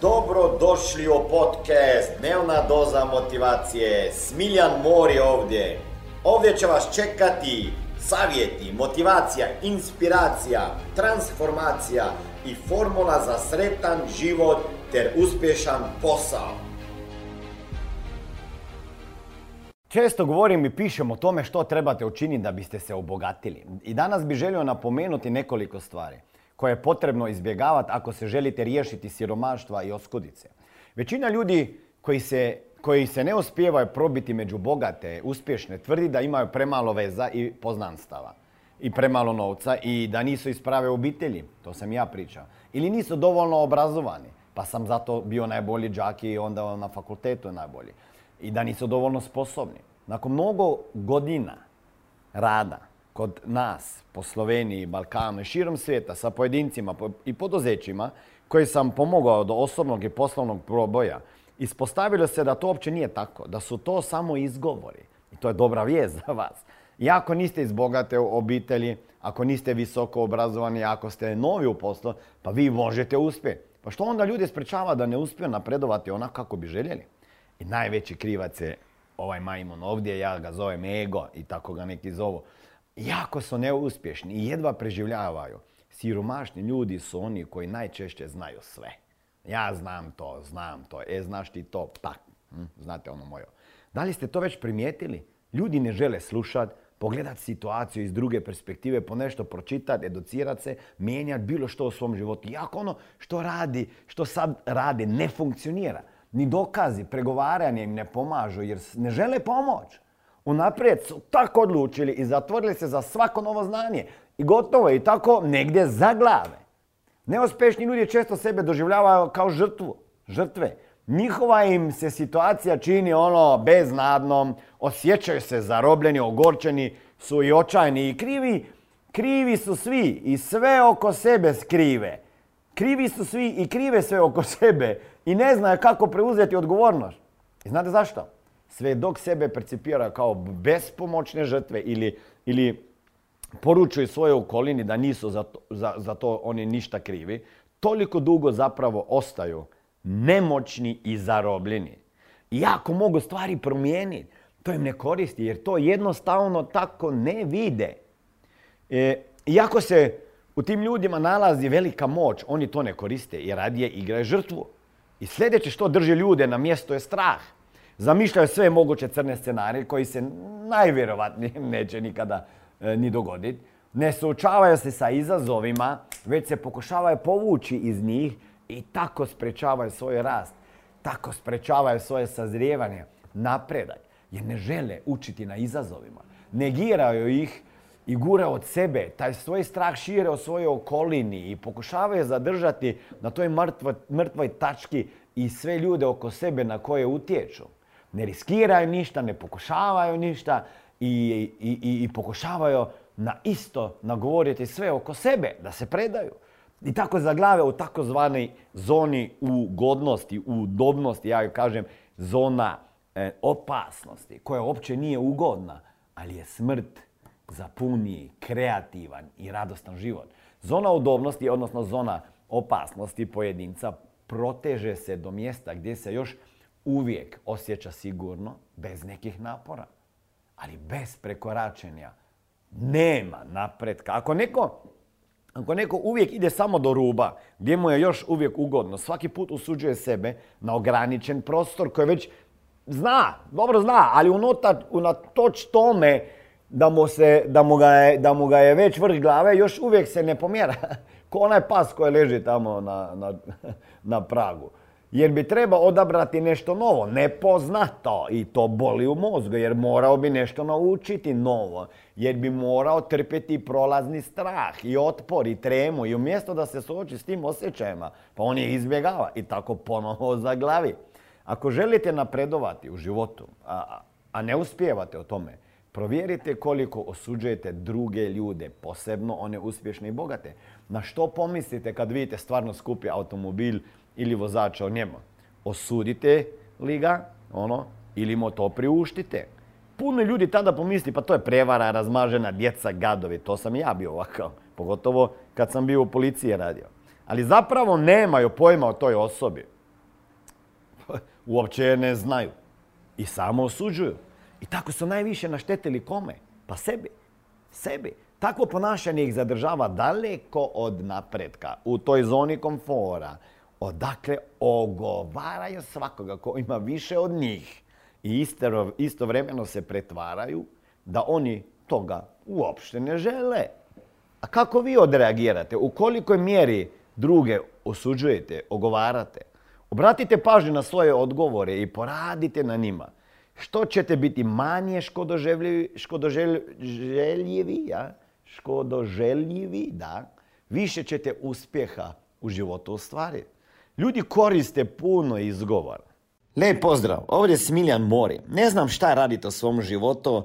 Dobro došli u podcast Dnevna doza motivacije. Smiljan Mor je ovdje. Ovdje će vas čekati savjeti, motivacija, inspiracija, transformacija i formula za sretan život ter uspješan posao. Često govorim i pišem o tome što trebate učiniti da biste se obogatili. I danas bih želio napomenuti nekoliko stvari koje je potrebno izbjegavati ako se želite riješiti siromaštva i oskudice. Većina ljudi koji se, koji se ne uspijevaju probiti među bogate, uspješne, tvrdi da imaju premalo veza i poznanstava i premalo novca i da nisu iz prave obitelji, to sam ja pričao. Ili nisu dovoljno obrazovani, pa sam zato bio najbolji džak i onda na fakultetu najbolji. I da nisu dovoljno sposobni. Nakon mnogo godina rada, kod nas, po Sloveniji, Balkanu i širom svijeta, sa pojedincima i poduzećima koji sam pomogao do osobnog i poslovnog proboja, ispostavilo se da to uopće nije tako, da su to samo izgovori. I to je dobra vijest za vas. I ako niste iz bogate obitelji, ako niste visoko obrazovani, ako ste novi u poslu, pa vi možete uspjeti. Pa što onda ljudi sprečava da ne uspiju napredovati onako kako bi željeli? I najveći krivac je ovaj majmun ovdje, ja ga zovem ego i tako ga neki zovu jako su neuspješni i jedva preživljavaju. Siromašni ljudi su oni koji najčešće znaju sve. Ja znam to, znam to, e znaš ti to, tak, hm, znate ono moje. Da li ste to već primijetili? Ljudi ne žele slušati, pogledati situaciju iz druge perspektive, po nešto pročitati, educirati se, mijenjati bilo što u svom životu. Jako ono što radi, što sad radi, ne funkcionira. Ni dokazi, pregovaranje im ne pomažu jer ne žele pomoć unaprijed su tako odlučili i zatvorili se za svako novo znanje. I gotovo i tako negdje za glave. Neuspješni ljudi često sebe doživljavaju kao žrtvu, žrtve. Njihova im se situacija čini ono beznadnom, osjećaju se zarobljeni, ogorčeni, su i očajni i krivi. Krivi su svi i sve oko sebe skrive. Krivi su svi i krive sve oko sebe i ne znaju kako preuzeti odgovornost. I znate zašto? Sve dok sebe percipira kao bespomoćne žrtve ili, ili poručuju svojoj okolini da nisu za to, za to oni ništa krivi, toliko dugo zapravo ostaju nemoćni i zarobljeni. I ako mogu stvari promijeniti, to im ne koristi jer to jednostavno tako ne vide. E, iako se u tim ljudima nalazi velika moć, oni to ne koriste i radije igraju žrtvu. I sljedeće što drži ljude na mjesto je strah zamišljaju sve moguće crne scenarije koji se najvjerovatnije neće nikada e, ni dogoditi. Ne suočavaju se sa izazovima, već se pokušavaju povući iz njih i tako sprečavaju svoj rast, tako sprečavaju svoje sazrijevanje, napredak, jer ne žele učiti na izazovima. Negiraju ih i gure od sebe, taj svoj strah šire o svojoj okolini i pokušavaju zadržati na toj mrtvoj, mrtvoj tački i sve ljude oko sebe na koje utječu ne riskiraju ništa, ne pokušavaju ništa i, i, i pokušavaju na isto nagovoriti sve oko sebe, da se predaju. I tako zaglave u takozvanoj zoni ugodnosti, udobnosti, ja joj kažem zona e, opasnosti, koja uopće nije ugodna, ali je smrt za puni, kreativan i radostan život. Zona udobnosti, odnosno zona opasnosti pojedinca, proteže se do mjesta gdje se još uvijek osjeća sigurno, bez nekih napora. Ali bez prekoračenja nema napretka. Ako neko, ako neko uvijek ide samo do ruba, gdje mu je još uvijek ugodno, svaki put usuđuje sebe na ograničen prostor koji već zna, dobro zna, ali unatoč tome da mu, se, da, mu ga je, da mu ga je već vrh glave, još uvijek se ne pomjera. Ko onaj pas koji leži tamo na, na, na pragu. Jer bi trebao odabrati nešto novo, nepoznato i to boli u mozgu jer morao bi nešto naučiti novo. Jer bi morao trpjeti prolazni strah i otpor i tremu i umjesto da se suoči s tim osjećajima, pa on je izbjegava i tako ponovo zaglavi. Ako želite napredovati u životu, a, a ne uspijevate o tome, provjerite koliko osuđujete druge ljude, posebno one uspješne i bogate. Na što pomislite kad vidite stvarno skupi automobil ili vozača o njemu. Osudite li ga, ono, ili mu to priuštite. Puno ljudi tada pomisli, pa to je prevara, razmažena djeca, gadovi. To sam ja bio ovakav. Pogotovo kad sam bio u policiji radio. Ali zapravo nemaju pojma o toj osobi. uopće ne znaju. I samo osuđuju. I tako su najviše naštetili kome? Pa sebi. Sebi. Takvo ponašanje ih zadržava daleko od napretka, u toj zoni komfora. Odakle ogovaraju svakoga ko ima više od njih. I istovremeno se pretvaraju da oni toga uopšte ne žele. A kako vi odreagirate? U kolikoj mjeri druge osuđujete, ogovarate? Obratite pažnju na svoje odgovore i poradite na njima. Što ćete biti manje škodoželjivi, škodoželjivi, ja? škodoželjivi, da, više ćete uspjeha u životu ostvariti. Ljudi koriste puno izgovor. Lijep pozdrav, ovdje je Smiljan Mori. Ne znam šta radite u svom životu,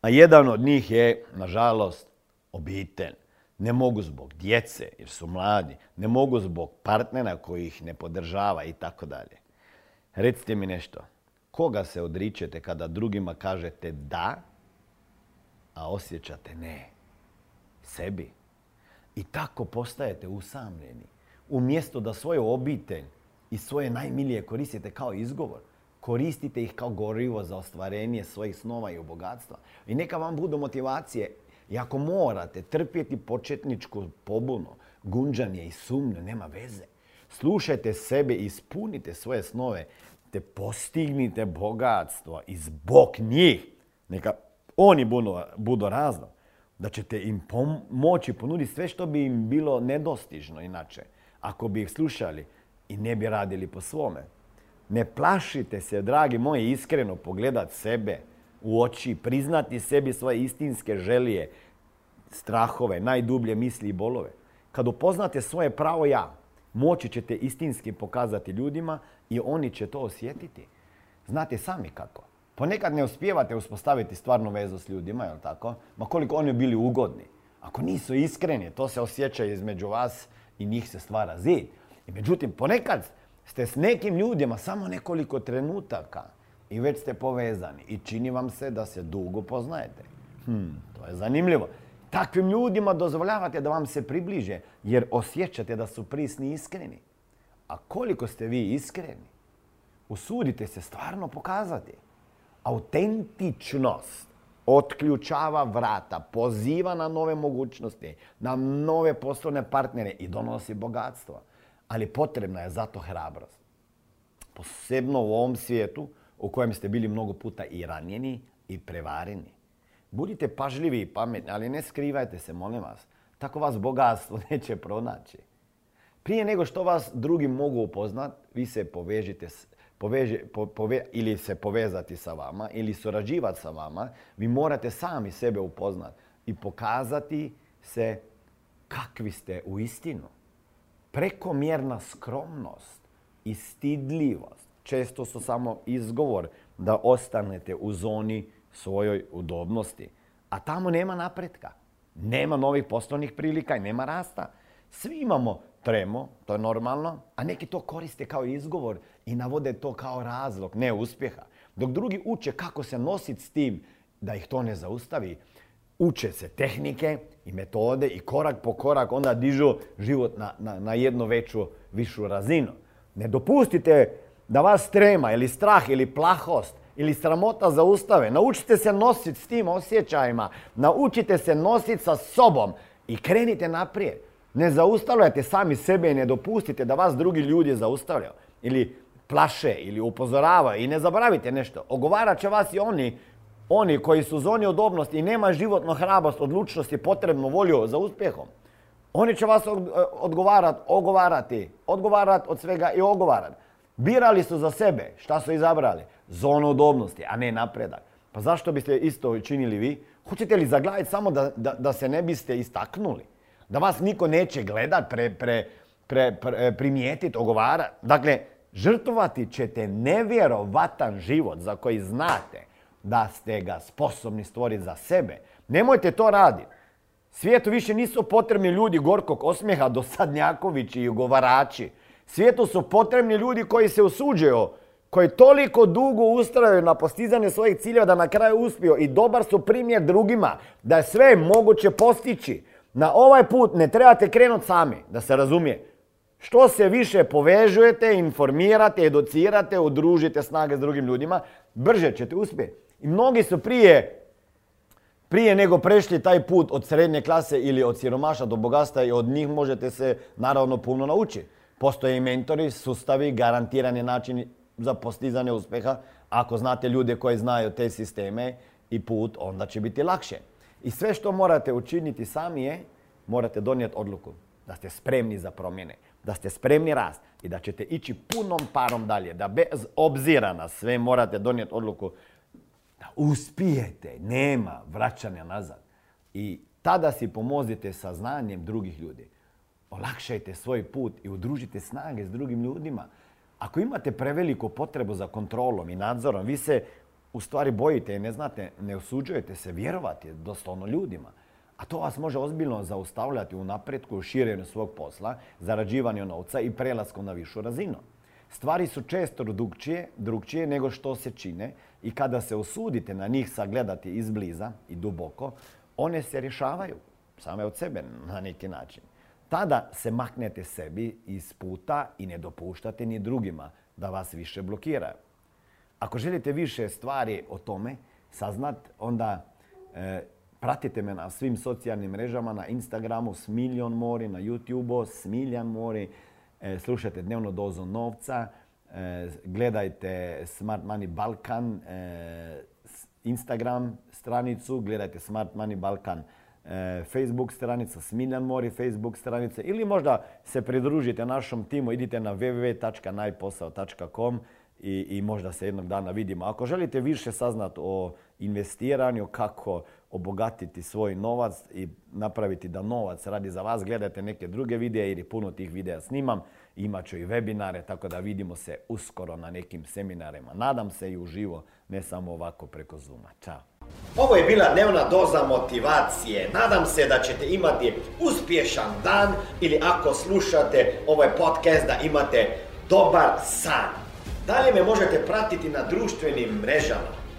A jedan od njih je, nažalost, obitelj. Ne mogu zbog djece jer su mladi, ne mogu zbog partnera koji ih ne podržava i tako dalje. Recite mi nešto, koga se odričete kada drugima kažete da, a osjećate ne? Sebi. I tako postajete usamljeni. Umjesto da svoju obitelj i svoje najmilije koristite kao izgovor, koristite ih kao gorivo za ostvarenje svojih snova i bogatstva. I neka vam budu motivacije. I ako morate trpjeti početničku pobunu, gunđanje i sumnju, nema veze. Slušajte sebe ispunite svoje snove, te postignite bogatstvo i zbog njih. Neka oni budu, budu da ćete im moći ponuditi sve što bi im bilo nedostižno inače. Ako bi ih slušali i ne bi radili po svome. Ne plašite se, dragi moji, iskreno pogledat sebe u oči, priznati sebi svoje istinske želije, strahove, najdublje misli i bolove. Kad upoznate svoje pravo ja, moći ćete istinski pokazati ljudima i oni će to osjetiti. Znate sami kako. Ponekad ne uspijevate uspostaviti stvarnu vezu s ljudima, jel tako? Ma koliko oni bili ugodni. Ako nisu iskreni, to se osjeća između vas i njih se stvara zid. I međutim, ponekad ste s nekim ljudima samo nekoliko trenutaka i već ste povezani i čini vam se da se dugo poznajete. Hm, to je zanimljivo. Takvim ljudima dozvoljavate da vam se približe jer osjećate da su prisni i iskreni. A koliko ste vi iskreni, usudite se stvarno pokazati. Autentičnost otključava vrata, poziva na nove mogućnosti, na nove poslovne partnere i donosi bogatstvo ali potrebna je zato hrabrost. Posebno u ovom svijetu u kojem ste bili mnogo puta i ranjeni i prevareni. Budite pažljivi i pametni, ali ne skrivajte se, molim vas. Tako vas bogatstvo neće pronaći. Prije nego što vas drugi mogu upoznat, vi se povežite ili se povezati sa vama ili surađivati sa vama, vi morate sami sebe upoznati i pokazati se kakvi ste u istinu prekomjerna skromnost i stidljivost često su samo izgovor da ostanete u zoni svojoj udobnosti. A tamo nema napretka, nema novih poslovnih prilika i nema rasta. Svi imamo tremo, to je normalno, a neki to koriste kao izgovor i navode to kao razlog neuspjeha. Dok drugi uče kako se nositi s tim da ih to ne zaustavi, uče se tehnike i metode i korak po korak onda dižu život na, na, na jednu veću, višu razinu. Ne dopustite da vas trema ili strah ili plahost ili sramota zaustave. Naučite se nositi s tim osjećajima. Naučite se nositi sa sobom i krenite naprijed. Ne zaustavljajte sami sebe i ne dopustite da vas drugi ljudi zaustavljaju. Ili plaše ili upozoravaju i ne zaboravite nešto, ogovarat će vas i oni oni koji su u zoni odobnosti i nema životno hrabrost, odlučnost i potrebnu volju za uspjehom, oni će vas odgovarati, ogovarati, odgovarati od svega i ogovarati. Birali su za sebe, šta su izabrali? Zonu udobnosti, a ne napredak. Pa zašto biste isto činili vi? Hoćete li zaglaviti samo da, da, da se ne biste istaknuli? Da vas niko neće gledat, pre, pre, pre, primijetiti, ogovarati? Dakle, žrtvovati ćete nevjerovatan život za koji znate da ste ga sposobni stvoriti za sebe. Nemojte to raditi. Svijetu više nisu potrebni ljudi gorkog osmijeha, dosadnjakovići i ugovarači. Svijetu su potrebni ljudi koji se usuđuju, koji toliko dugo ustraju na postizanje svojih ciljeva da na kraju uspiju i dobar su primjer drugima, da je sve moguće postići. Na ovaj put ne trebate krenuti sami, da se razumije. Što se više povežujete, informirate, educirate, udružite snage s drugim ljudima, brže ćete uspjeti. I mnogi su prije, prije nego prešli taj put od srednje klase ili od siromaša do bogatstva i od njih možete se naravno puno naučiti. Postoje i mentori, sustavi, garantirani načini za postizanje uspjeha. Ako znate ljude koji znaju te sisteme i put, onda će biti lakše. I sve što morate učiniti sami je, morate donijeti odluku da ste spremni za promjene, da ste spremni rast i da ćete ići punom parom dalje, da bez obzira na sve morate donijeti odluku uspijete, nema vraćanja nazad. I tada si pomozite sa znanjem drugih ljudi. Olakšajte svoj put i udružite snage s drugim ljudima. Ako imate preveliku potrebu za kontrolom i nadzorom, vi se u stvari bojite i ne znate, ne osuđujete se vjerovati doslovno ljudima. A to vas može ozbiljno zaustavljati u napretku, u širenju svog posla, zarađivanju novca i prelaskom na višu razinu. Stvari su često drugčije, drugčije nego što se čine i kada se osudite na njih sagledati izbliza i duboko, one se rješavaju same od sebe na neki način. Tada se maknete sebi iz puta i ne dopuštate ni drugima da vas više blokiraju. Ako želite više stvari o tome saznat, onda e, pratite me na svim socijalnim mrežama, na Instagramu Smiljon Mori, na YouTubeu Smiljan Mori, slušajte dnevno dozu novca, e, gledajte Smart Money Balkan, e, Instagram stranicu, gledajte Smart Money Balkan Facebook stranica, Smiljan Mori Facebook stranica ili možda se pridružite našom timu, idite na www.najposao.com i, i možda se jednog dana vidimo. Ako želite više saznati o investiranju, kako obogatiti svoj novac i napraviti da novac radi za vas, gledajte neke druge videe ili puno tih videa snimam. Imat ću i webinare, tako da vidimo se uskoro na nekim seminarima. Nadam se i uživo, ne samo ovako preko Zuma. Ćao! Ovo je bila dnevna doza motivacije. Nadam se da ćete imati uspješan dan ili ako slušate ovaj podcast da imate dobar san. Dalje me možete pratiti na društvenim mrežama